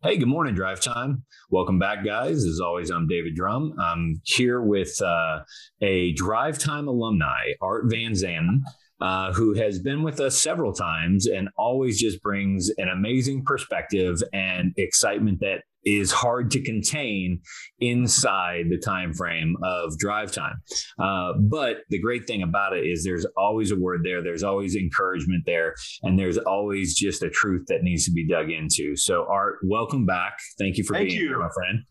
Hey, good morning, Drive Time. Welcome back, guys. As always, I'm David Drum. I'm here with uh, a Drive Time alumni, Art Van Zanten. Uh, who has been with us several times and always just brings an amazing perspective and excitement that is hard to contain inside the time frame of drive time. Uh, but the great thing about it is there's always a word there, there's always encouragement there, and there's always just a truth that needs to be dug into. So, Art, welcome back. Thank you for Thank being you. here, my friend.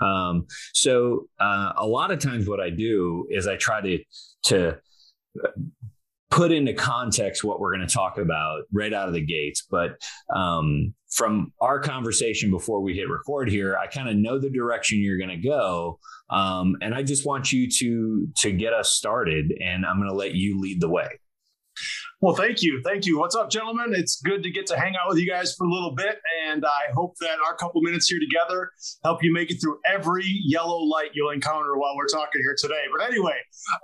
Um, so, uh, a lot of times, what I do is I try to to put into context what we're going to talk about right out of the gates. But um, from our conversation before we hit record here, I kind of know the direction you're going to go, um, and I just want you to to get us started. And I'm going to let you lead the way. Well, thank you. Thank you. What's up, gentlemen? It's good to get to hang out with you guys for a little bit. And I hope that our couple minutes here together help you make it through every yellow light you'll encounter while we're talking here today. But anyway,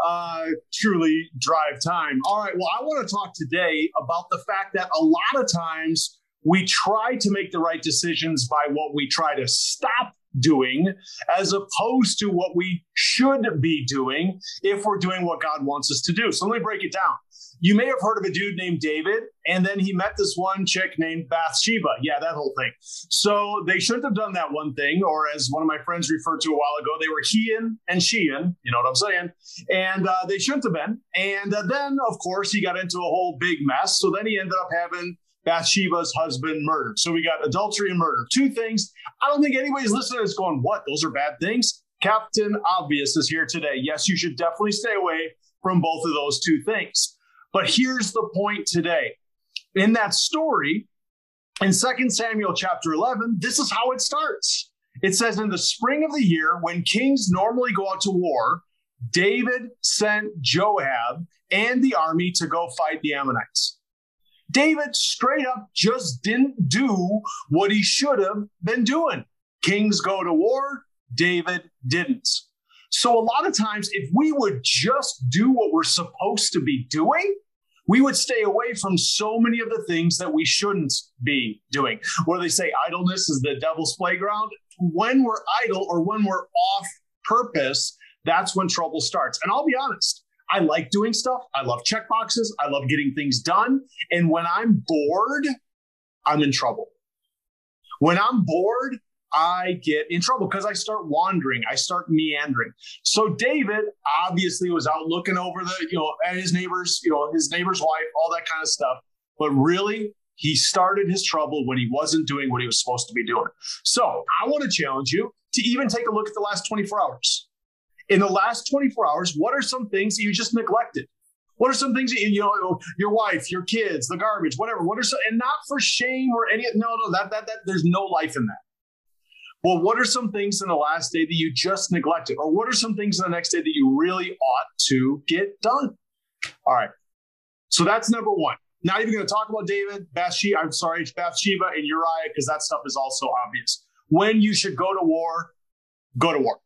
uh, truly drive time. All right. Well, I want to talk today about the fact that a lot of times we try to make the right decisions by what we try to stop doing as opposed to what we should be doing if we're doing what God wants us to do. So let me break it down. You may have heard of a dude named David, and then he met this one chick named Bathsheba. Yeah, that whole thing. So they shouldn't have done that one thing, or as one of my friends referred to a while ago, they were hein and sheehan. You know what I'm saying? And uh, they shouldn't have been. And uh, then, of course, he got into a whole big mess. So then he ended up having Bathsheba's husband murdered. So we got adultery and murder. Two things. I don't think anybody's listening is going, what? Those are bad things? Captain Obvious is here today. Yes, you should definitely stay away from both of those two things. But here's the point today. In that story, in 2 Samuel chapter 11, this is how it starts. It says, In the spring of the year, when kings normally go out to war, David sent Joab and the army to go fight the Ammonites. David straight up just didn't do what he should have been doing. Kings go to war, David didn't. So, a lot of times, if we would just do what we're supposed to be doing, we would stay away from so many of the things that we shouldn't be doing. Where they say idleness is the devil's playground. When we're idle or when we're off purpose, that's when trouble starts. And I'll be honest, I like doing stuff. I love check boxes. I love getting things done. And when I'm bored, I'm in trouble. When I'm bored, I get in trouble because I start wandering, I start meandering. So David obviously was out looking over the, you know, at his neighbors, you know, his neighbor's wife, all that kind of stuff. But really, he started his trouble when he wasn't doing what he was supposed to be doing. So I want to challenge you to even take a look at the last 24 hours in the last 24 hours, what are some things that you just neglected? What are some things that you, you know, your wife, your kids, the garbage, whatever? What are some, and not for shame or any, no, no, that, that, that, there's no life in that. Well, what are some things in the last day that you just neglected? Or what are some things in the next day that you really ought to get done? All right. So that's number one. Not even going to talk about David, Bathsheba, I'm sorry, Bathsheba and Uriah, because that stuff is also obvious. When you should go to war, go to war.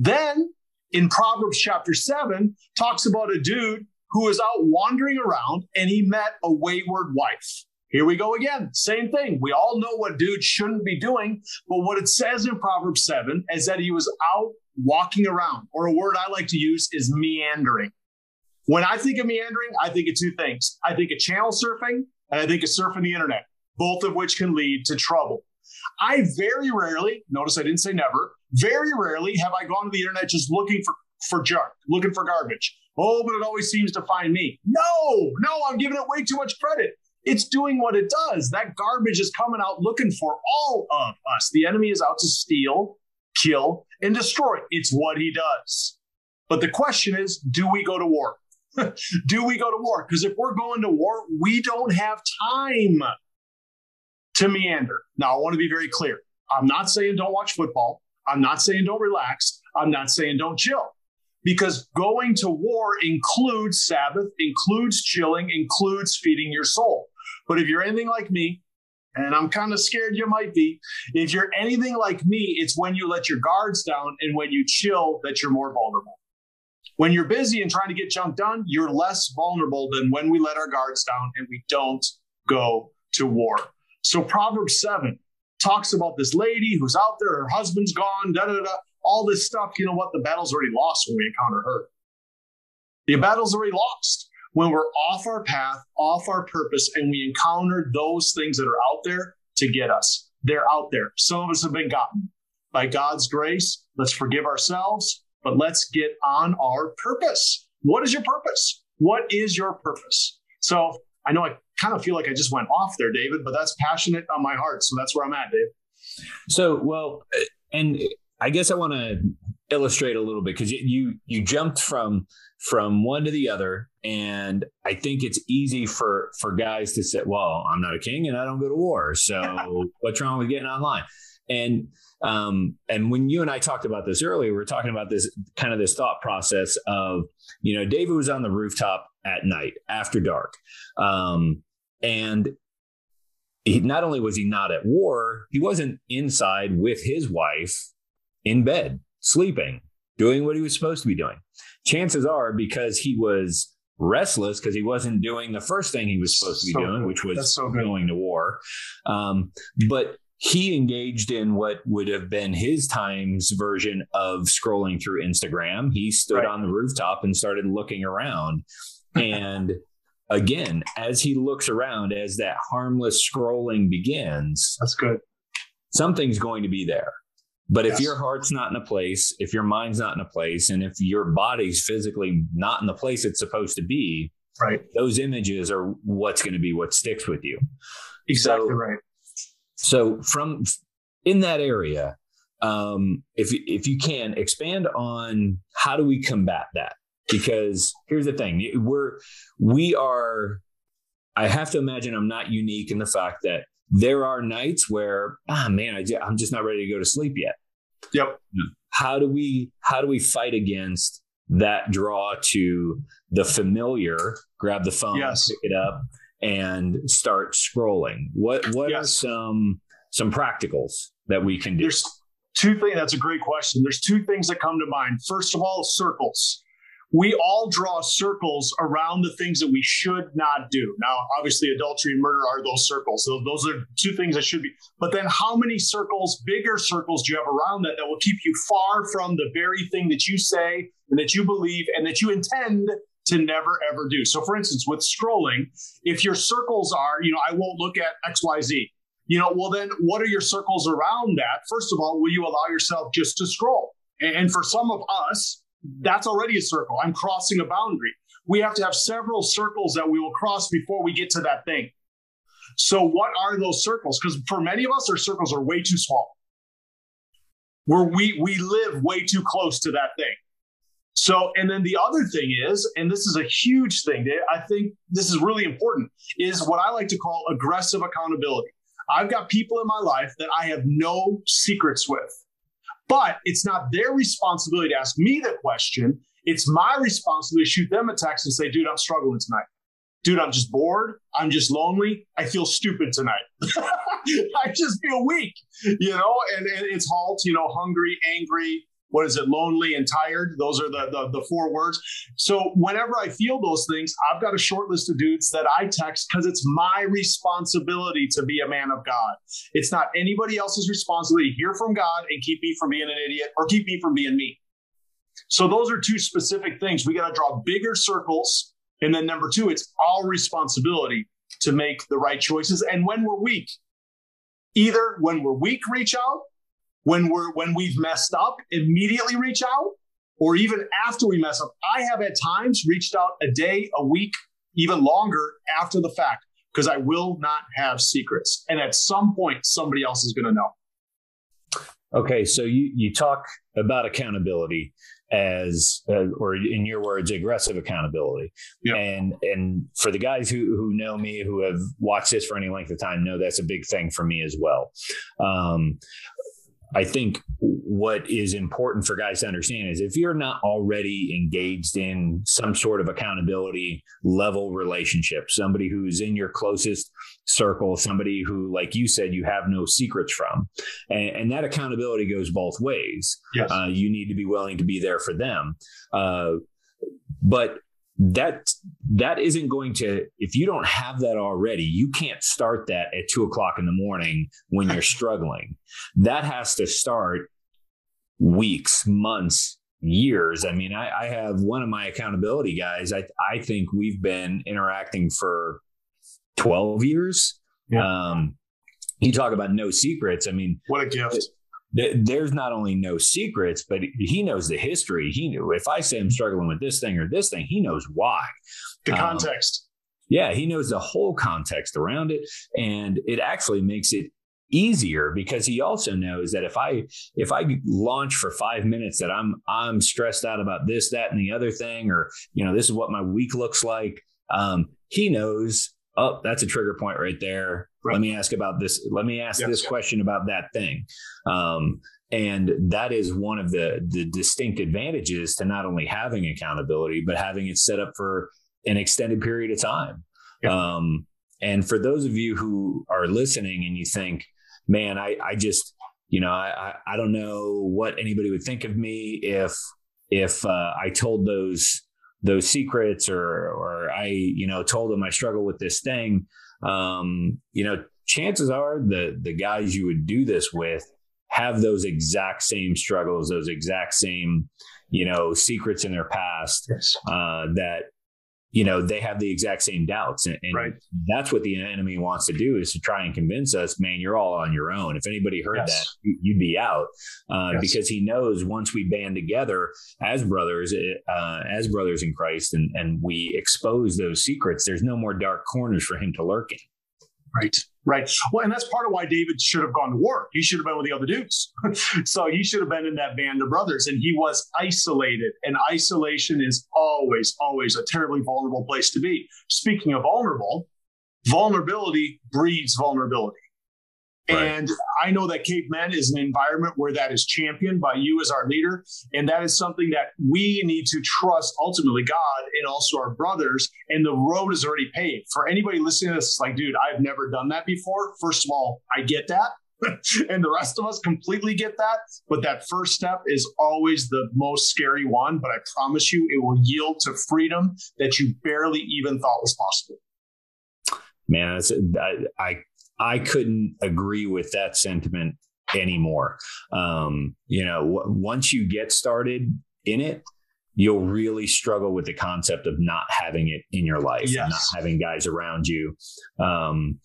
Then in Proverbs chapter 7, talks about a dude who was out wandering around and he met a wayward wife. Here we go again. Same thing. We all know what dude shouldn't be doing, but what it says in Proverbs 7 is that he was out walking around, or a word I like to use is meandering. When I think of meandering, I think of two things. I think of channel surfing and I think of surfing the internet, both of which can lead to trouble. I very rarely, notice I didn't say never, very rarely have I gone to the internet just looking for, for junk, looking for garbage. Oh, but it always seems to find me. No, no, I'm giving it way too much credit. It's doing what it does. That garbage is coming out looking for all of us. The enemy is out to steal, kill, and destroy. It's what he does. But the question is do we go to war? do we go to war? Because if we're going to war, we don't have time to meander. Now, I want to be very clear. I'm not saying don't watch football. I'm not saying don't relax. I'm not saying don't chill. Because going to war includes Sabbath, includes chilling, includes feeding your soul. But if you're anything like me, and I'm kind of scared you might be, if you're anything like me, it's when you let your guards down and when you chill that you're more vulnerable. When you're busy and trying to get junk done, you're less vulnerable than when we let our guards down and we don't go to war. So Proverbs 7 talks about this lady who's out there, her husband's gone, da da da, all this stuff. You know what? The battle's already lost when we encounter her. The battle's already lost when we're off our path, off our purpose, and we encounter those things that are out there to get us. They're out there. Some of us have been gotten. By God's grace, let's forgive ourselves, but let's get on our purpose. What is your purpose? What is your purpose? So I know I kind of feel like I just went off there, David, but that's passionate on my heart. So that's where I'm at, Dave. So, well, uh, and I guess I want to illustrate a little bit because you you jumped from from one to the other and i think it's easy for for guys to say well i'm not a king and i don't go to war so what's wrong with getting online and um and when you and i talked about this earlier we are talking about this kind of this thought process of you know david was on the rooftop at night after dark. Um and he, not only was he not at war he wasn't inside with his wife in bed sleeping doing what he was supposed to be doing. Chances are because he was restless because he wasn't doing the first thing he was supposed to be so doing, which was so going to war. Um, but he engaged in what would have been his times version of scrolling through Instagram. He stood right. on the rooftop and started looking around. And again, as he looks around, as that harmless scrolling begins, that's good. Something's going to be there. But yes. if your heart's not in a place, if your mind's not in a place, and if your body's physically not in the place it's supposed to be, right, those images are what's going to be what sticks with you. Exactly so, right. So from in that area, um, if if you can expand on how do we combat that? Because here's the thing: we're we are. I have to imagine I'm not unique in the fact that there are nights where, ah, man, I, I'm just not ready to go to sleep yet. Yep. How do we how do we fight against that draw to the familiar? Grab the phone, yes. pick it up, and start scrolling. What what yes. are some some practicals that we can do? There's two things. That's a great question. There's two things that come to mind. First of all, circles we all draw circles around the things that we should not do. Now, obviously, adultery and murder are those circles. So those are two things that should be. But then, how many circles, bigger circles, do you have around that that will keep you far from the very thing that you say and that you believe and that you intend to never ever do? So, for instance, with scrolling, if your circles are, you know, I won't look at X, Y, Z. You know, well, then what are your circles around that? First of all, will you allow yourself just to scroll? And for some of us, that's already a circle. I'm crossing a boundary. We have to have several circles that we will cross before we get to that thing. So, what are those circles? Because for many of us, our circles are way too small. Where we we live way too close to that thing. So, and then the other thing is, and this is a huge thing, I think this is really important, is what I like to call aggressive accountability. I've got people in my life that I have no secrets with. But it's not their responsibility to ask me the question. It's my responsibility to shoot them a text and say, dude, I'm struggling tonight. Dude, I'm just bored. I'm just lonely. I feel stupid tonight. I just feel weak, you know, and, and it's halt, you know, hungry, angry, what is it? Lonely and tired? Those are the, the, the four words. So whenever i feel those things i've got a short list of dudes that i text because it's my responsibility to be a man of god. It's not anybody else's responsibility to hear from god and keep me from being an idiot or keep me from being me. So those are two specific things. We got to draw bigger circles. And then number two it's our responsibility to make the right choices. And when we're weak either when we're weak reach out when we're when we've messed up immediately reach out or even after we mess up. I have at times reached out a day a week even longer after the fact because i will not have secrets. And at some point somebody else is going to know. Okay so you you talk about accountability as uh, or in your words aggressive accountability. Yep. and and for the guys who who know me who have watched this for any length of time know that's a big thing for me as well. Um, I think what is important for guys to understand is if you're not already engaged in some sort of accountability level relationship, somebody who's in your closest circle, somebody who, like you said, you have no secrets from, and, and that accountability goes both ways. Yes. Uh, you need to be willing to be there for them. Uh, but that that isn't going to if you don't have that already you can't start that at two o'clock in the morning when you're struggling. That has to start weeks months years. I mean I, I, have one of my accountability guys. I i think we've been interacting for 12 years. Yeah. um you talk about no secrets. I mean what a gift there's not only no secrets, but he knows the history. He knew if I say I'm struggling with this thing or this thing, he knows why. The um, context. Um, yeah, he knows the whole context around it. And it actually makes it easier because he also knows that if I if I launch for five minutes that I'm I'm stressed out about this, that, and the other thing, or you know, this is what my week looks like. Um, he knows, oh, that's a trigger point right there. Right. Let me ask about this. Let me ask yes, this yes. question about that thing. Um, and that is one of the the distinct advantages to not only having accountability, but having it set up for an extended period of time. Yeah. Um, and for those of you who are listening and you think, man, I, I just, you know, I, I don't know what anybody would think of me if, if uh, I told those, those secrets or, or I, you know, told them I struggle with this thing um, you know, chances are the the guys you would do this with have those exact same struggles, those exact same, you know, secrets in their past yes. uh, that you know they have the exact same doubts and, and right. that's what the enemy wants to do is to try and convince us man you're all on your own if anybody heard yes. that you'd be out uh, yes. because he knows once we band together as brothers uh, as brothers in christ and, and we expose those secrets there's no more dark corners for him to lurk in Right. Right. Well, and that's part of why David should have gone to war. He should have been with the other dudes. so he should have been in that band of brothers. And he was isolated. And isolation is always, always a terribly vulnerable place to be. Speaking of vulnerable, vulnerability breeds vulnerability. And I know that Cape Men is an environment where that is championed by you as our leader. And that is something that we need to trust ultimately God and also our brothers. And the road is already paved. For anybody listening to this, like, dude, I've never done that before. First of all, I get that. and the rest of us completely get that. But that first step is always the most scary one. But I promise you, it will yield to freedom that you barely even thought was possible. Man, I, I I couldn't agree with that sentiment anymore. Um, you know, w- once you get started in it, you'll really struggle with the concept of not having it in your life, yes. not having guys around you. Um,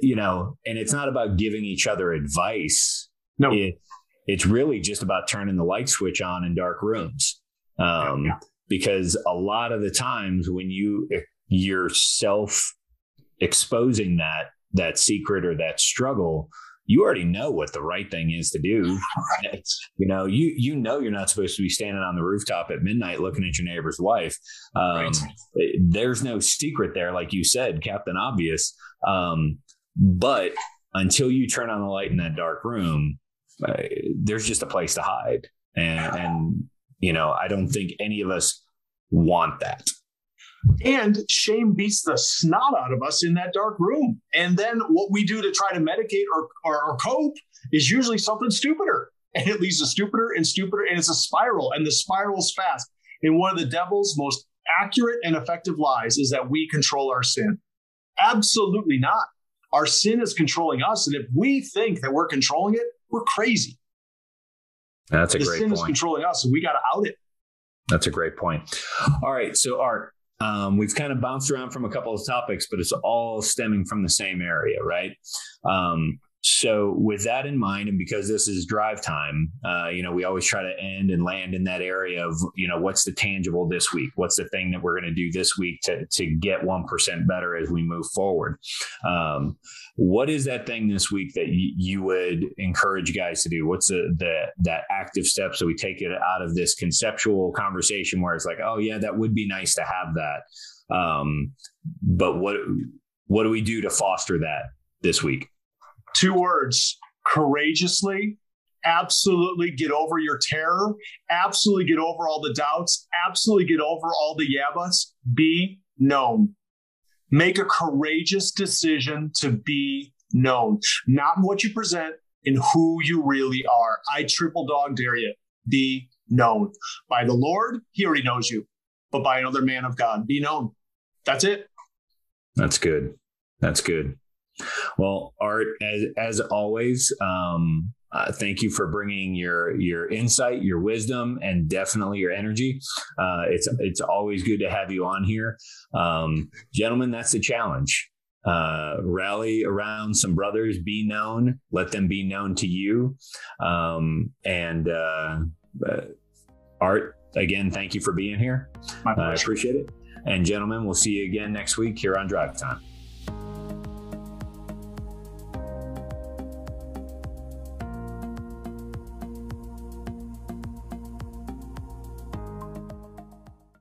you know, and it's not about giving each other advice. No, it, it's really just about turning the light switch on in dark rooms. Um, yeah. Because a lot of the times when you you're self exposing that that secret or that struggle, you already know what the right thing is to do. Right. You know, you you know you're not supposed to be standing on the rooftop at midnight looking at your neighbor's wife. Um, right. There's no secret there, like you said, Captain Obvious. Um, but until you turn on the light in that dark room, uh, there's just a place to hide, and, and you know, I don't think any of us want that. And shame beats the snot out of us in that dark room. And then what we do to try to medicate or, or, or cope is usually something stupider. And it leads to stupider and stupider. And it's a spiral, and the spiral's fast. And one of the devil's most accurate and effective lies is that we control our sin. Absolutely not. Our sin is controlling us. And if we think that we're controlling it, we're crazy. That's a the great sin point. is controlling us, and we got to out it. That's a great point. All right. So, Art, um, we've kind of bounced around from a couple of topics, but it's all stemming from the same area, right? Um, so, with that in mind, and because this is drive time, uh, you know, we always try to end and land in that area of, you know, what's the tangible this week? What's the thing that we're going to do this week to, to get 1% better as we move forward? Um, what is that thing this week that y- you would encourage guys to do? What's the, the that active step so we take it out of this conceptual conversation where it's like, oh, yeah, that would be nice to have that. Um, but what what do we do to foster that this week? Two words courageously. Absolutely get over your terror. Absolutely get over all the doubts. Absolutely get over all the yabbas. Be known. Make a courageous decision to be known, not what you present, and who you really are. I triple dog dare you. Be known by the Lord. He already knows you but by another man of God. Be known. That's it. That's good. That's good. Well, Art, as as always, um, uh, thank you for bringing your your insight, your wisdom, and definitely your energy. Uh, it's it's always good to have you on here, um, gentlemen. That's the challenge. Uh, rally around some brothers, be known, let them be known to you, um, and uh, uh, Art. Again, thank you for being here. I appreciate it. And gentlemen, we'll see you again next week here on Drive Time.